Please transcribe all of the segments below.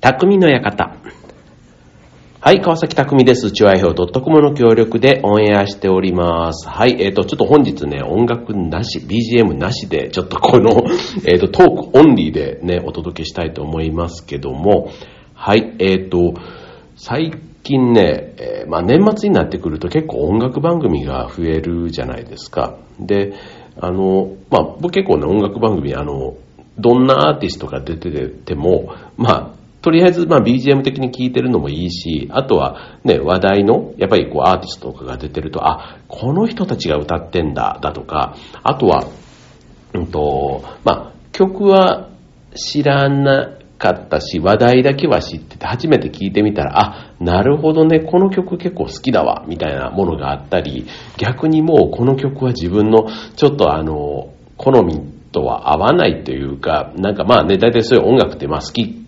匠の館。はい、川崎匠です。チュアイヒョウ .com の協力でオンエアしております。はい、えっ、と、ちょっと本日ね、音楽なし、BGM なしで、ちょっとこの、えっ、と、トークオンリーでね、お届けしたいと思いますけども、はい、えっ、と、最近ね、えまあ年末になってくると結構音楽番組が増えるじゃないですか。で、あの、まあ僕結構ね、音楽番組、あの、どんなアーティストが出てても、まあ、とりあえず、まあ、BGM 的に聴いてるのもいいし、あとは、ね、話題の、やっぱりこう、アーティストとかが出てると、あ、この人たちが歌ってんだ、だとか、あとは、うんと、まあ、曲は知らなかったし、話題だけは知ってて、初めて聴いてみたら、あ、なるほどね、この曲結構好きだわ、みたいなものがあったり、逆にもうこの曲は自分の、ちょっとあの、好みとは合わないというか、なんかまあね、大体そういう音楽ってまあ好き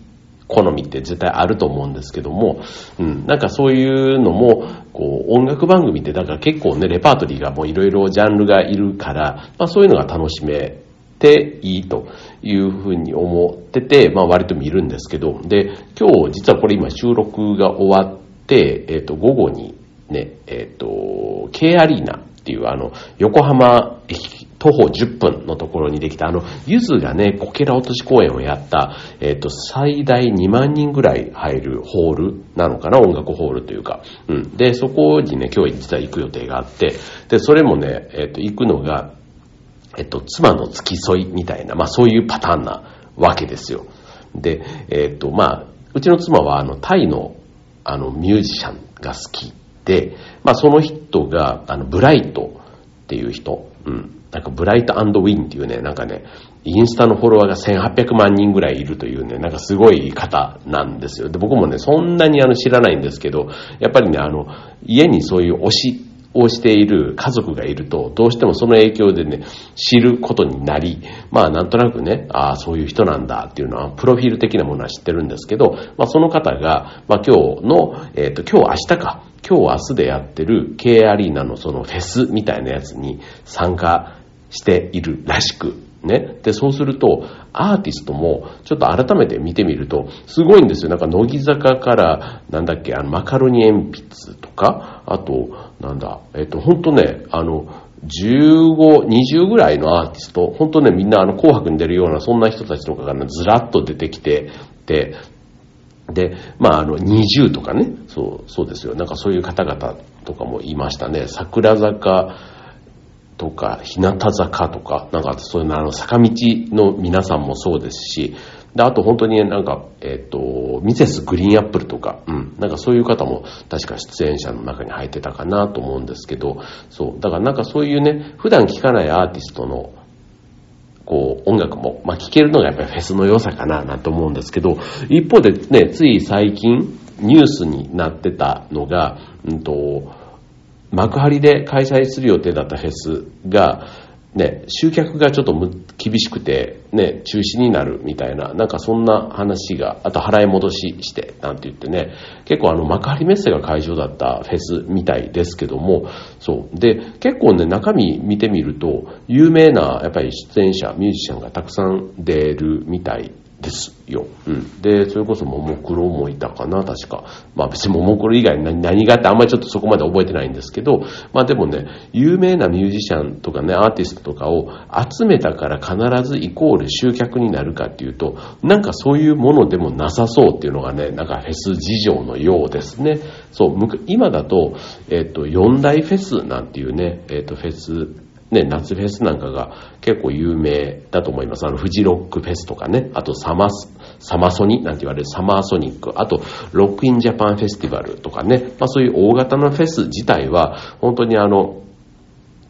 好みって絶対あると思うんですけども、うん、なんかそういうのも、こう、音楽番組って、だから結構ね、レパートリーがもういろいろジャンルがいるから、まあそういうのが楽しめていいというふうに思ってて、まあ割と見るんですけど、で、今日実はこれ今収録が終わって、えっ、と、午後にね、えっ、と、K アリーナっていうあの、横浜駅徒歩10分のところにできた、あの、ゆずがね、こけら落とし公演をやった、えっ、と、最大2万人ぐらい入るホールなのかな、音楽ホールというか。うん。で、そこにね、今日実は行く予定があって、で、それもね、えっ、と、行くのが、えっ、と、妻の付き添いみたいな、まあそういうパターンなわけですよ。で、えっ、と、まあ、うちの妻は、あの、タイの、あの、ミュージシャンが好きで、まあその人が、あの、ブライトっていう人、うん。なんかブライトウィンっていうね、なんかね、インスタのフォロワーが1800万人ぐらいいるというね、なんかすごい方なんですよ。で、僕もね、そんなにあの知らないんですけど、やっぱりね、あの、家にそういう推しをしている家族がいると、どうしてもその影響でね、知ることになり、まあなんとなくね、ああ、そういう人なんだっていうのは、プロフィール的なものは知ってるんですけど、まあその方が、まあ今日の、えっ、と、今日明日か、今日明日でやってる K アリーナのそのフェスみたいなやつに参加しているらしく、ね。で、そうすると、アーティストも、ちょっと改めて見てみると、すごいんですよ。なんか、乃木坂から、なんだっけ、あの、マカロニ鉛筆とか、あと、なんだ、えっと、ほんとね、あの、15、20ぐらいのアーティスト、本当ね、みんなあの、紅白に出るような、そんな人たちとかがね、ずらっと出てきて、で、で、まあ、あの、20とかね、そう、そうですよ。なんかそういう方々とかもいましたね。桜坂とか、日向坂とか、なんかそういうの、あの、坂道の皆さんもそうですし、で、あと本当になんか、えっ、と、ミセスグリーンアップルとか、うん、なんかそういう方も確か出演者の中に入ってたかなと思うんですけど、そう、だからなんかそういうね、普段聴かないアーティストのこう、音楽も、まあ、聴けるのがやっぱりフェスの良さかな、なんて思うんですけど、一方でね、つい最近、ニュースになってたのが、うんと、幕張で開催する予定だったフェスが、ね、集客がちょっと厳しくて、ね、中止になるみたいな、なんかそんな話が、あと払い戻しして、なんて言ってね、結構あの幕張メッセが会場だったフェスみたいですけども、そう。で、結構ね、中身見てみると、有名なやっぱり出演者、ミュージシャンがたくさん出るみたいですよ。うん。で、それこそももクロもいたかな、確か。まあ別にももクロ以外に何何があってあんまりちょっとそこまで覚えてないんですけど、まあでもね、有名なミュージシャンとかね、アーティストとかを集めたから必ずイコール集客になるかっていうと、なんかそういうものでもなさそうっていうのがね、なんかフェス事情のようですね。そう、今だと、えっ、と、四大フェスなんていうね、えっ、と、フェス、ね、夏フェスなんかが結構有名だと思います。あの、フジロックフェスとかね、あとサマス、サマソニなんて言われるサマーソニック、あと、ロックインジャパンフェスティバルとかね、まあそういう大型のフェス自体は、本当にあの、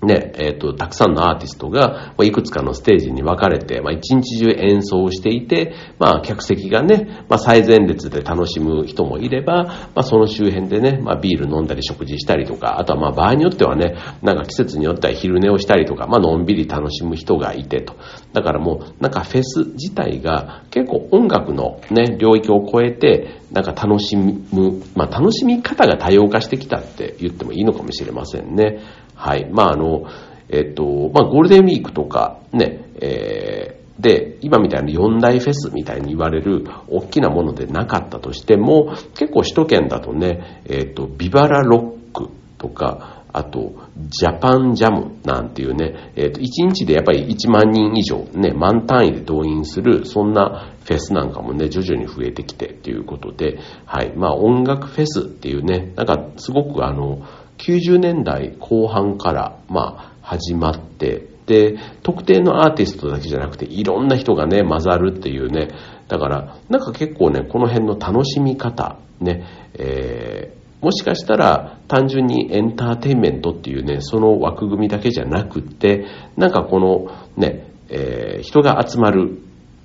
ね、えっ、と、たくさんのアーティストが、まいくつかのステージに分かれて、まあ、一日中演奏をしていて、まあ、客席がね、まあ、最前列で楽しむ人もいれば、まあ、その周辺でね、まあ、ビール飲んだり食事したりとか、あとはまあ、場合によってはね、なんか季節によっては昼寝をしたりとか、まあ、のんびり楽しむ人がいてと。だからもう、なんかフェス自体が結構音楽のね、領域を超えて、なんか楽しむ、まあ、楽しみ方が多様化してきたって言ってもいいのかもしれませんね。はい。まあ、あの、えっと、まあ、ゴールデンウィークとか、ね、えで、今みたいな4大フェスみたいに言われる大きなものでなかったとしても、結構首都圏だとね、えっ、と、ビバラロックとか、あと、ジャパンジャムなんていうね、えっ、と、1日でやっぱり1万人以上、ね、万単位で動員する、そんなフェスなんかもね、徐々に増えてきてっていうことで、はい。まあ、音楽フェスっていうね、なんか、すごくあの、90年代後半から、まあ、始まって、で、特定のアーティストだけじゃなくて、いろんな人がね、混ざるっていうね、だから、なんか結構ね、この辺の楽しみ方、ね、えーもしかしたら単純にエンターテインメントっていうね、その枠組みだけじゃなくって、なんかこのね、えー、人が集まる、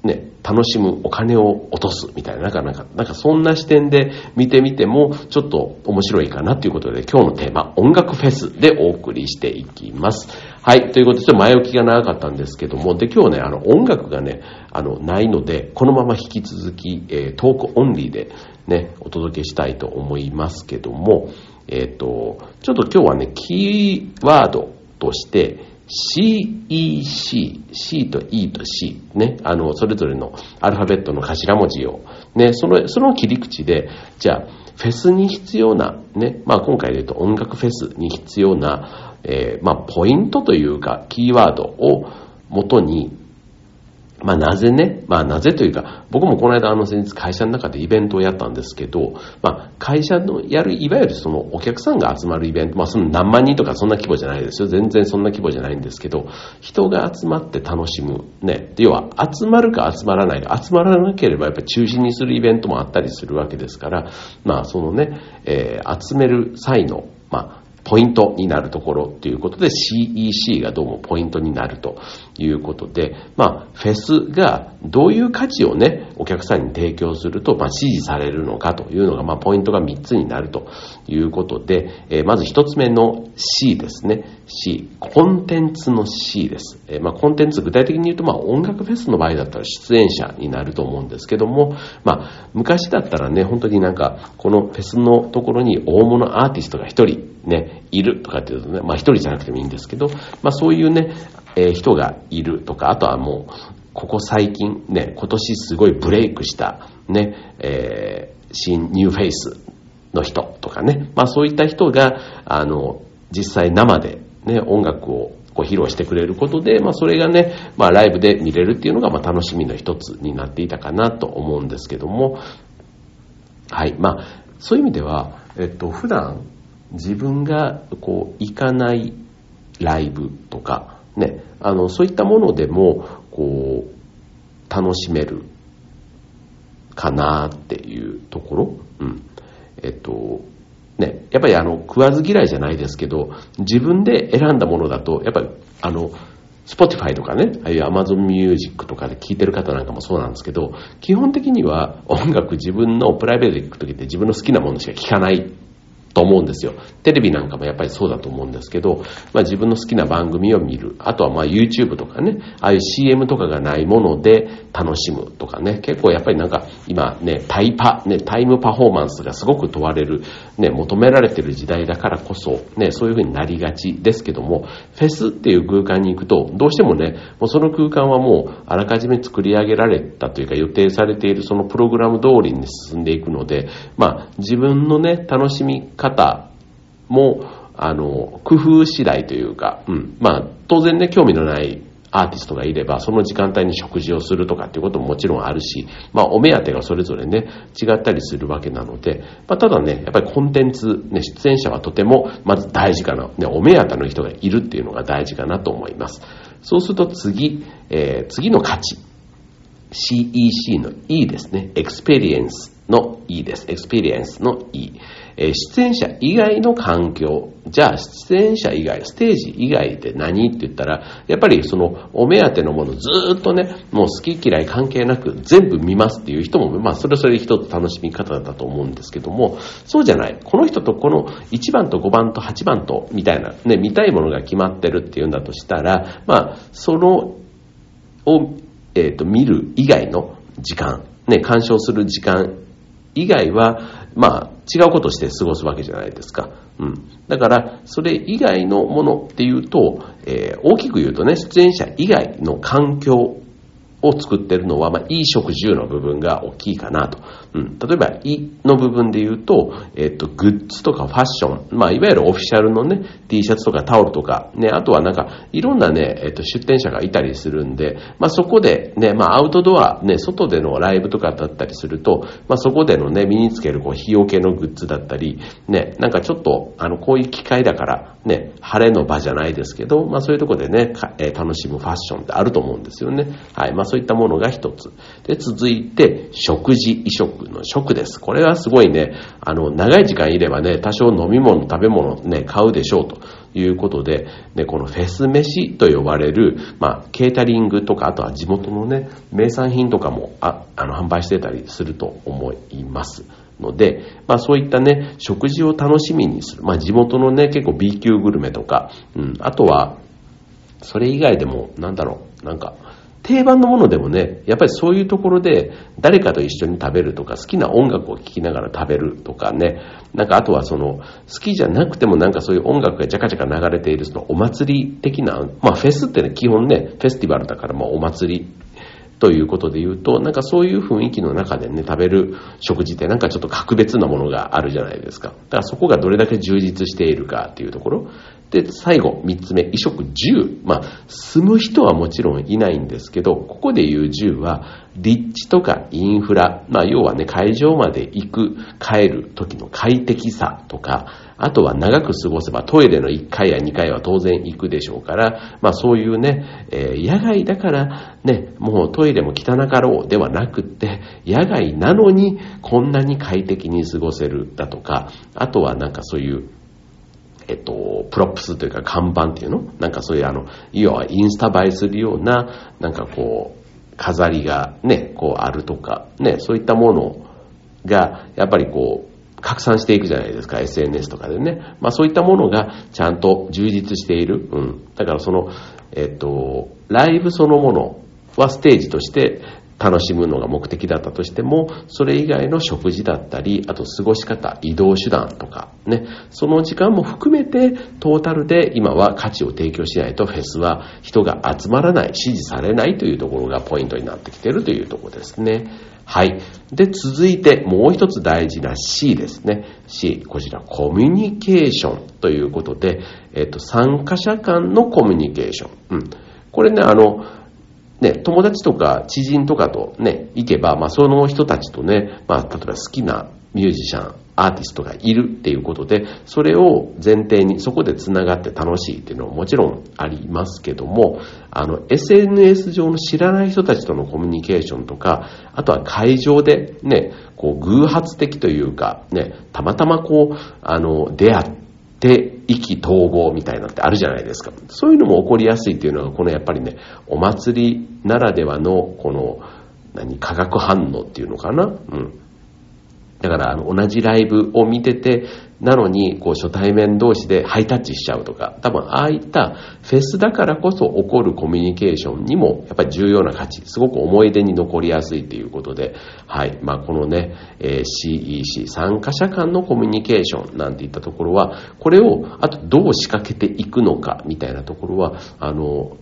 ね、楽しむお金を落とすみたいな、なんか、なんか、なんかそんな視点で見てみても、ちょっと面白いかなということで、今日のテーマ、音楽フェスでお送りしていきます。はい、ということで、ちょっと前置きが長かったんですけども、で、今日ね、あの、音楽がね、あの、ないので、このまま引き続き、えー、トークオンリーで、ね、お届けしたいと思いますけども、えっ、ー、と、ちょっと今日はね、キーワードとして、CEC、C と E と C、ね、あの、それぞれのアルファベットの頭文字を、ね、その、その切り口で、じゃあ、フェスに必要な、ね、まあ今回で言うと音楽フェスに必要な、えー、まあポイントというか、キーワードを元に、まあなぜね、まあなぜというか、僕もこの間あの先日会社の中でイベントをやったんですけど、まあ会社のやる、いわゆるそのお客さんが集まるイベント、まあその何万人とかそんな規模じゃないですよ。全然そんな規模じゃないんですけど、人が集まって楽しむ。ね。要は集まるか集まらないか、集まらなければやっぱり中止にするイベントもあったりするわけですから、まあそのね、えー、集める際の、まあポイントになるところということで CEC がどうもポイントになるということで、まあ、フェスがどういう価値をね、お客さんに提供すると、まあ、支持されるのかというのが、まあ、ポイントが3つになるということで、えー、まず1つ目の C ですね。C、コンテンツの C です。えー、まあ、コンテンツ、具体的に言うと、まあ、音楽フェスの場合だったら出演者になると思うんですけども、まあ、昔だったらね、本当になんか、このフェスのところに大物アーティストが1人、ね、いるとかっていうとね、まあ一人じゃなくてもいいんですけど、まあそういうね、えー、人がいるとか、あとはもう、ここ最近ね、今年すごいブレイクしたね、えー、新ニューフェイスの人とかね、まあそういった人が、あの、実際生でね、音楽をこう披露してくれることで、まあそれがね、まあライブで見れるっていうのが、まあ楽しみの一つになっていたかなと思うんですけども、はい、まあそういう意味では、えっと、普段自分がこう行かないライブとか、ね、あの、そういったものでも、こう、楽しめるかなっていうところ。うん。えっと、ね、やっぱりあの、食わず嫌いじゃないですけど、自分で選んだものだと、やっぱり、あの、Spotify とかね、ああいう Amazon Music とかで聴いてる方なんかもそうなんですけど、基本的には音楽自分のプライベートで聴くときって自分の好きなものしか聴かないと思うんですよ。テレビなんかもやっぱりそうだと思うんですけど、まあ自分の好きな番組を見る。あとはまあ YouTube とかね、ああいう CM とかがないもので楽しむとかね、結構やっぱりなんか今ね、タイパ、ね、タイムパフォーマンスがすごく問われる、ね、求められてる時代だからこそ、ね、そういう風になりがちですけども、フェスっていう空間に行くと、どうしてもね、もうその空間はもうあらかじめ作り上げられたというか予定されているそのプログラム通りに進んでいくので、まあ自分のね、楽しみ方方も、あの、工夫次第というか、うん。まあ、当然ね、興味のないアーティストがいれば、その時間帯に食事をするとかっていうことももちろんあるし、まあ、お目当てがそれぞれね、違ったりするわけなので、まあ、ただね、やっぱりコンテンツ、ね、出演者はとても、まず大事かな。ね、お目当ての人がいるっていうのが大事かなと思います。そうすると次、えー、次の価値。CEC の E ですね。Experience の E です。Experience の E。え出演者以外の環境。じゃあ、出演者以外、ステージ以外で何って言ったら、やっぱりその、お目当てのものずっとね、もう好き嫌い関係なく全部見ますっていう人も、まあ、それそれ一つ楽しみ方だと思うんですけども、そうじゃない。この人とこの1番と5番と8番と、みたいな、ね、見たいものが決まってるっていうんだとしたら、まあ、その、を、えっ、ー、と、見る以外の時間、ね、鑑賞する時間以外は、まあ、違うことをして過ごすわけじゃないですか。うん。だから、それ以外のものっていうと、えー、大きく言うとね、出演者以外の環境を作ってるのは、まあ、衣食住の部分が大きいかなと。うん。例えば、いの部分で言うと、えっと、グッズとかファッション、まあ、いわゆるオフィシャルのね、T シャツとかタオルとか、ね、あとはなんか、いろんなね、えっと、出店者がいたりするんで、まあ、そこでね、まあ、アウトドア、ね、外でのライブとかだったりすると、まあ、そこでのね、身につける、こう、日よけのグッズだったり、ね、なんかちょっと、あの、こういう機会だから、ね、晴れの場じゃないですけど、まあ、そういうとこでね、え、楽しむファッションってあると思うんですよね。はい。まあ、そういったものが一つ。で、続いて、食事、衣食の食です。これはすごいね、あの、長い時間いればね、多少飲み物、食べ物ね、買うでしょうということで、ね、このフェス飯と呼ばれる、まあ、ケータリングとか、あとは地元のね、名産品とかも、あ、あの、販売してたりすると思います。ので、まあそういったね、食事を楽しみにする。まあ地元のね、結構 B 級グルメとか、うん、あとは、それ以外でも、なんだろう、なんか、定番のものでもね、やっぱりそういうところで誰かと一緒に食べるとか、好きな音楽を聴きながら食べるとかね、なんかあとはその、好きじゃなくてもなんかそういう音楽がジャカジャカ流れているそのお祭り的な、まあフェスってね、基本ね、フェスティバルだからまあお祭りということで言うと、なんかそういう雰囲気の中でね、食べる食事ってなんかちょっと格別なものがあるじゃないですか。だからそこがどれだけ充実しているかっていうところ。で、最後、三つ目、衣食住。まあ、住む人はもちろんいないんですけど、ここで言う住は、立地とかインフラ、まあ、要はね、会場まで行く、帰る時の快適さとか、あとは長く過ごせばトイレの1回や2回は当然行くでしょうから、まあそういうね、えー、野外だからね、もうトイレも汚かろうではなくって、野外なのにこんなに快適に過ごせるだとか、あとはなんかそういうえっと、プロップスというか看板っていうの？なんかそういうあの、要はインスタ映えするような、なんかこう、飾りがね、こうあるとか、ね、そういったものが、やっぱりこう、拡散していくじゃないですか、SNS とかでね。まあそういったものがちゃんと充実している。うん。だからその、えっと、ライブそのものはステージとして楽しむのが目的だったとしても、それ以外の食事だったり、あと過ごし方、移動手段とか、ね、その時間も含めて、トータルで今は価値を提供しないとフェスは人が集まらない、支持されないというところがポイントになってきているというところですね。はい。で、続いてもう一つ大事な C ですね。C、こちらコミュニケーションということで、えっと、参加者間のコミュニケーション。うん。これね、あの、ね、友達とか知人とかとね、行けば、まあその人たちとね、まあ例えば好きなミュージシャン、アーティストがいるっていうことで、それを前提にそこで繋がって楽しいっていうのはもちろんありますけども、あの、SNS 上の知らない人たちとのコミュニケーションとか、あとは会場でね、こう偶発的というか、ね、たまたまこう、あの、出会って、で意気統合みたいなってあるじゃないですか。そういうのも起こりやすいっていうのは、このやっぱりね、お祭りならではの、この、何、化学反応っていうのかな？うん。だから、あの、同じライブを見てて、なのに、こう、初対面同士でハイタッチしちゃうとか、多分、ああいったフェスだからこそ起こるコミュニケーションにも、やっぱり重要な価値、すごく思い出に残りやすいということで、はい。まあ、このね、え、CEC、参加者間のコミュニケーションなんていったところは、これを、あとどう仕掛けていくのか、みたいなところは、あの、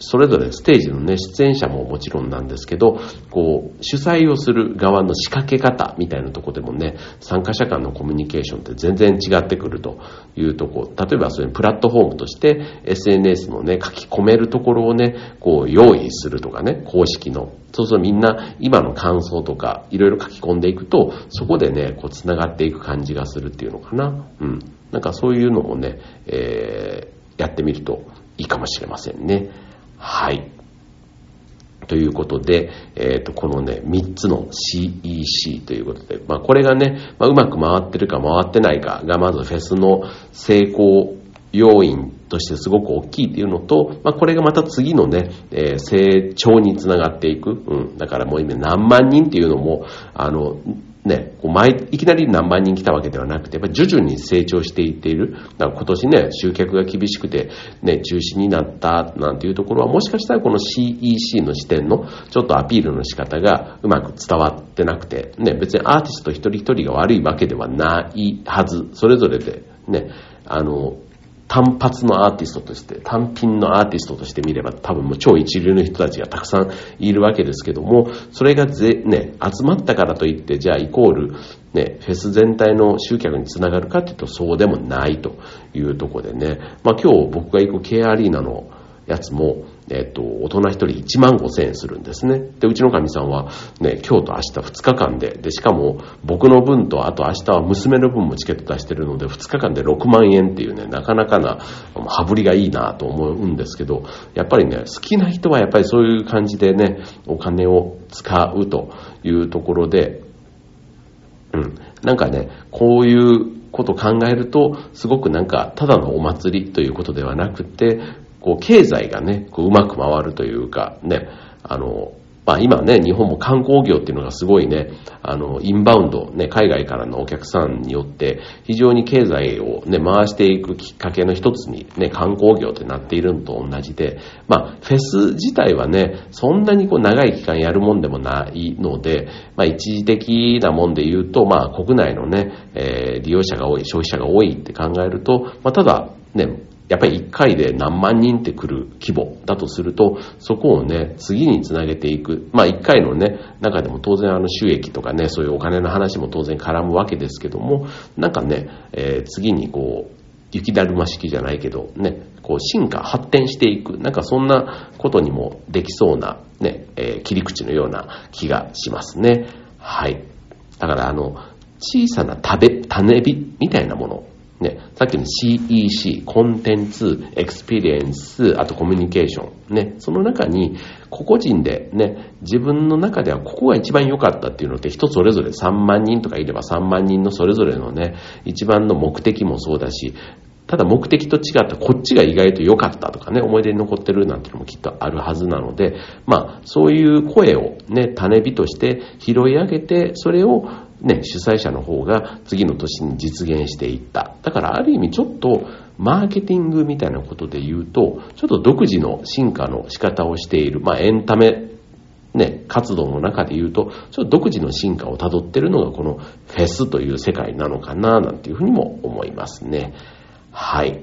それぞれステージのね、出演者ももちろんなんですけど、こう、主催をする側の仕掛け方みたいなとこでもね、参加者間のコミュニケーションって全然違ってくるというとこ、例えばそういうプラットフォームとして SNS のね、書き込めるところをね、こう用意するとかね、公式の。そうするとみんな今の感想とかいろいろ書き込んでいくと、そこでね、こう繋がっていく感じがするっていうのかな。うん。なんかそういうのもね、えー、やってみるといいかもしれませんね。はい。ということで、えっ、ー、と、このね、3つの CEC ということで、まあこれがね、まあ、うまく回ってるか回ってないかがまずフェスの成功要因としてすごく大きいっていうのと、まあ、これがまた次のね、えー、成長につながっていく。うん。だからもう今何万人っていうのも、あの、ね、こう前、いきなり何万人来たわけではなくて、やっぱ徐々に成長していっている。だから今年ね、集客が厳しくて、ね、中止になったなんていうところは、もしかしたらこの CEC の視点のちょっとアピールの仕方がうまく伝わってなくて、ね、別にアーティスト一人一人が悪いわけではないはず。それぞれで、ね、あの、単発のアーティストとして、単品のアーティストとして見れば多分もう超一流の人たちがたくさんいるわけですけども、それがぜ、ね、集まったからといって、じゃあイコール、ね、フェス全体の集客につながるかっていうとそうでもないというとこでね、まあ今日僕が行く K アリーナのやつも、えっと、大人一人1万5千円するんですね。で、うちのかみさんは、ね、今日と明日2日間で、で、しかも僕の分と、あと明日は娘の分もチケット出してるので、2日間で6万円っていうね、なかなかな、羽振りがいいなと思うんですけど、やっぱりね、好きな人はやっぱりそういう感じでね、お金を使うというところで、うん、なんかね、こういうこと考えると、すごくなんか、ただのお祭りということではなくて、こう、経済がね、こう、うまく回るというか、ね、あの、まあ今ね、日本も観光業っていうのがすごいね、あの、インバウンド、ね、海外からのお客さんによって、非常に経済をね、回していくきっかけの一つにね、観光業ってなっているのと同じで、まあ、フェス自体はね、そんなにこう長い期間やるもんでもないので、まあ一時的なもんで言うと、まあ国内のね、えー、利用者が多い、消費者が多いって考えると、まあただ、ね、やっぱり1回で何万人って来る規模だとすると、そこをね、次につなげていく。まあ1回のね、中でも当然あの収益とかね、そういうお金の話も当然絡むわけですけども、なんかね、えー、次にこう、雪だるま式じゃないけど、ね、こう進化、発展していく、なんかそんなことにもできそうな、ね、えー、切り口のような気がしますね。はい。だからあの、小さな食べ、種火みたいなものね、さっきの CEC、コンテンツ、エクスペリエンス、あとコミュニケーション。ね、その中に、個々人でね、自分の中ではここが一番良かったっていうのって人それぞれ3万人とかいれば3万人のそれぞれのね、一番の目的もそうだし、ただ目的と違ったこっちが意外と良かったとかね、思い出に残ってるなんていうのもきっとあるはずなので、まあ、そういう声をね、種火として拾い上げて、それをね、主催者の方が次の年に実現していった。だからある意味ちょっとマーケティングみたいなことで言うと、ちょっと独自の進化の仕方をしている、まあエンタメね、活動の中で言うと、ちょっと独自の進化をたどってるのがこのフェスという世界なのかな、なんていうふうにも思いますね。はい。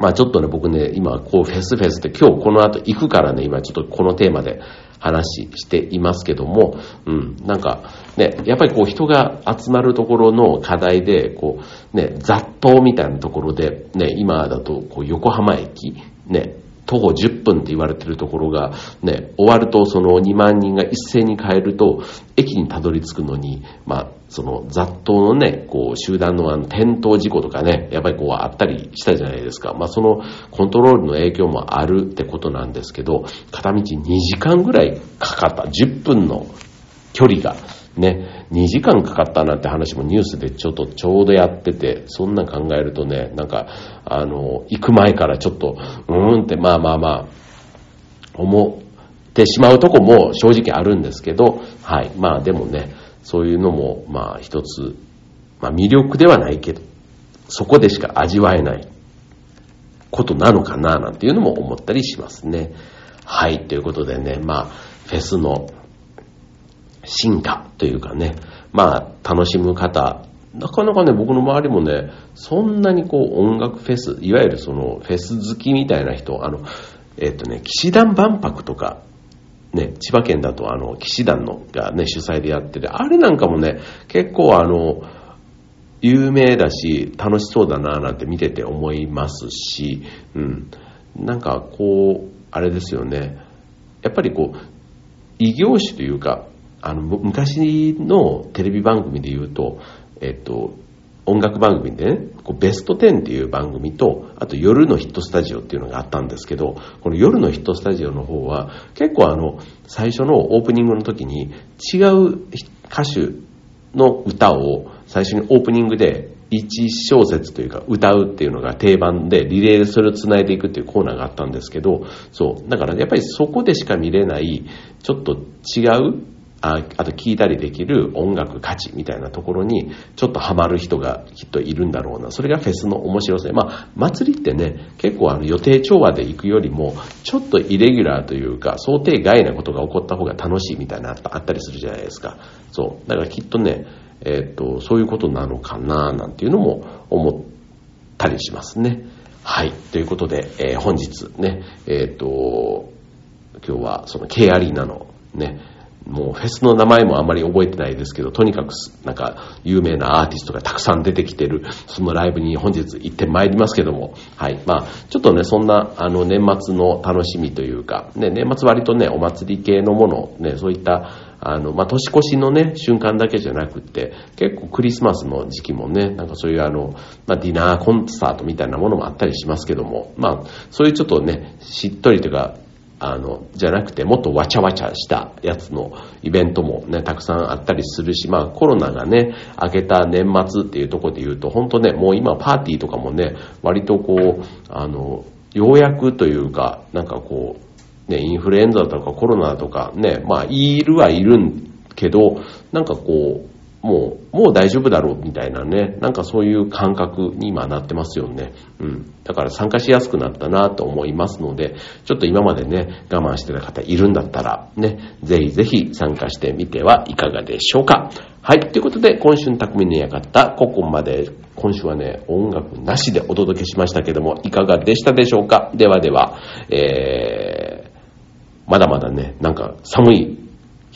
まあちょっとね、僕ね、今こうフェスフェスって今日この後行くからね、今ちょっとこのテーマで話していますけども、うん、なんかね、やっぱりこう人が集まるところの課題で、こうね、雑踏みたいなところで、ね、今だとこう横浜駅、ね、徒歩10分って言われてるところが、ね、終わるとその2万人が一斉に帰ると、駅にたどり着くのに、まあ、その雑踏のね、こう集団のあの転倒事故とかね、やっぱりこうあったりしたじゃないですか。まあそのコントロールの影響もあるってことなんですけど、片道2時間ぐらいかかった、10分の距離が、ね、2時間かかったなんて話もニュースでちょっとちょうどやってて、そんなん考えるとね、なんか、あの、行く前からちょっと、うーんって、まあまあまあ、思ってしまうとこも正直あるんですけど、はい。まあでもね、そういうのも、まあ一つ、まあ魅力ではないけど、そこでしか味わえないことなのかな、なんていうのも思ったりしますね。はい。ということでね、まあ、フェスの進化というかね、まあ、楽しむ方、なかなかね、僕の周りもね、そんなにこう音楽フェス、いわゆるそのフェス好きみたいな人、あの、えっとね、騎士団万博とか、ね、千葉県だとあの、騎士団のがね、主催でやってて、あれなんかもね、結構あの、有名だし、楽しそうだななんて見てて思いますし、うん。なんかこう、あれですよね。やっぱりこう、異業種というか、あの、昔のテレビ番組で言うと、えっと、音楽番組でね、こうベスト10っていう番組と、あと夜のヒットスタジオっていうのがあったんですけど、この夜のヒットスタジオの方は、結構あの、最初のオープニングの時に違う歌手の歌を最初にオープニングで1小節というか歌うっていうのが定番でリレーでそれを繋いでいくっていうコーナーがあったんですけど、そう。だからやっぱりそこでしか見れないちょっと違うああと聞いたりできる音楽価値みたいなところにちょっとハマる人がきっといるんだろうな。それがフェスの面白さ。まあ、祭りってね、結構あの予定調和で行くよりも、ちょっとイレギュラーというか、想定外なことが起こった方が楽しいみたいなあったりするじゃないですか。そう。だからきっとね、えっ、と、そういうことなのかななんていうのも思ったりしますね。はい。ということで、えー本日ね、えっ、と、今日はその K アリーナのね、もうフェスの名前もあんまり覚えてないですけど、とにかくなんか有名なアーティストがたくさん出てきてる、そのライブに本日行ってまいりますけども、はい。まあ、ちょっとね、そんなあの年末の楽しみというか、ね、年末割とね、お祭り系のもの、ね、そういったあの、まあ、年越しのね、瞬間だけじゃなくって、結構クリスマスの時期もね、なんかそういうあの、まあ、ディナーコンサートみたいなものもあったりしますけども、まあ、そういうちょっとね、しっとりというか、あの、じゃなくて、もっとわちゃわちゃしたやつのイベントもね、たくさんあったりするし、まあコロナがね、明けた年末っていうところで言うと、本当ね、もう今パーティーとかもね、割とこう、あの、ようやくというか、なんかこう、ね、インフルエンザとかコロナとかね、まあ、いるはいるんけど、なんかこう、もう、もう大丈夫だろうみたいなね、なんかそういう感覚に今なってますよね。うん。だから参加しやすくなったなと思いますので、ちょっと今までね、我慢してた方いるんだったら、ね、ぜひぜひ参加してみてはいかがでしょうか。はい。ということで、今週の匠の館、ここまで、今週はね、音楽なしでお届けしましたけども、いかがでしたでしょうか？ではでは、えー、まだまだね、なんか寒い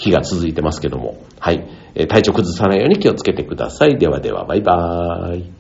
日が続いてますけども、はい。え体調崩さないように気をつけてください。ではでは、バイバーイ。